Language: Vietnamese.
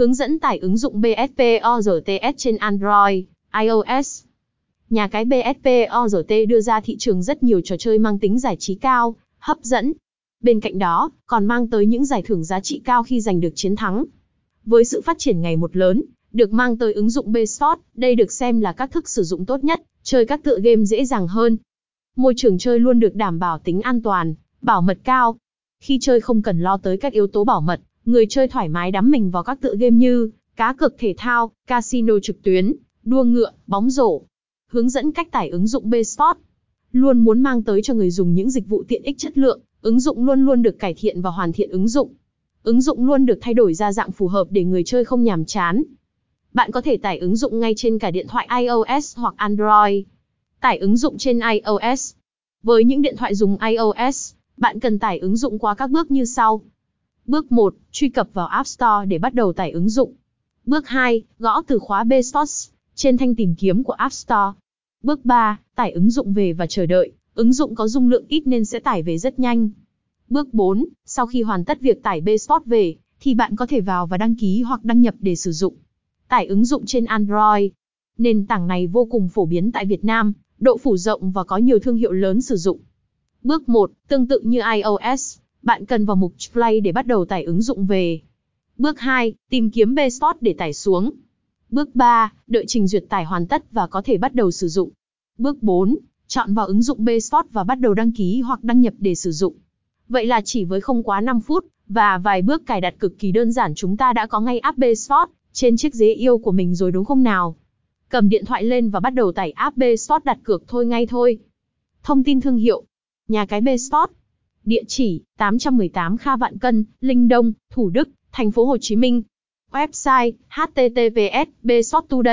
Hướng dẫn tải ứng dụng BSP ORTS trên Android, iOS. Nhà cái BSP ORT đưa ra thị trường rất nhiều trò chơi mang tính giải trí cao, hấp dẫn. Bên cạnh đó, còn mang tới những giải thưởng giá trị cao khi giành được chiến thắng. Với sự phát triển ngày một lớn, được mang tới ứng dụng BSport, đây được xem là các thức sử dụng tốt nhất, chơi các tựa game dễ dàng hơn. Môi trường chơi luôn được đảm bảo tính an toàn, bảo mật cao. Khi chơi không cần lo tới các yếu tố bảo mật, người chơi thoải mái đắm mình vào các tựa game như cá cược thể thao, casino trực tuyến, đua ngựa, bóng rổ. Hướng dẫn cách tải ứng dụng BSport. Luôn muốn mang tới cho người dùng những dịch vụ tiện ích chất lượng, ứng dụng luôn luôn được cải thiện và hoàn thiện ứng dụng. Ứng dụng luôn được thay đổi ra dạng phù hợp để người chơi không nhàm chán. Bạn có thể tải ứng dụng ngay trên cả điện thoại iOS hoặc Android. Tải ứng dụng trên iOS. Với những điện thoại dùng iOS, bạn cần tải ứng dụng qua các bước như sau. Bước 1, truy cập vào App Store để bắt đầu tải ứng dụng. Bước 2, gõ từ khóa BSports trên thanh tìm kiếm của App Store. Bước 3, tải ứng dụng về và chờ đợi. Ứng dụng có dung lượng ít nên sẽ tải về rất nhanh. Bước 4, sau khi hoàn tất việc tải BSport về, thì bạn có thể vào và đăng ký hoặc đăng nhập để sử dụng. Tải ứng dụng trên Android. Nền tảng này vô cùng phổ biến tại Việt Nam, độ phủ rộng và có nhiều thương hiệu lớn sử dụng. Bước 1, tương tự như iOS, bạn cần vào mục Play để bắt đầu tải ứng dụng về. Bước 2, tìm kiếm BSport để tải xuống. Bước 3, đợi trình duyệt tải hoàn tất và có thể bắt đầu sử dụng. Bước 4, chọn vào ứng dụng BSport và bắt đầu đăng ký hoặc đăng nhập để sử dụng. Vậy là chỉ với không quá 5 phút, và vài bước cài đặt cực kỳ đơn giản chúng ta đã có ngay app BSport trên chiếc ghế yêu của mình rồi đúng không nào? Cầm điện thoại lên và bắt đầu tải app BSport đặt cược thôi ngay thôi. Thông tin thương hiệu. Nhà cái BSport. Địa chỉ 818 Kha Vạn Cân, Linh Đông, Thủ Đức, thành phố Hồ Chí Minh. Website https bsport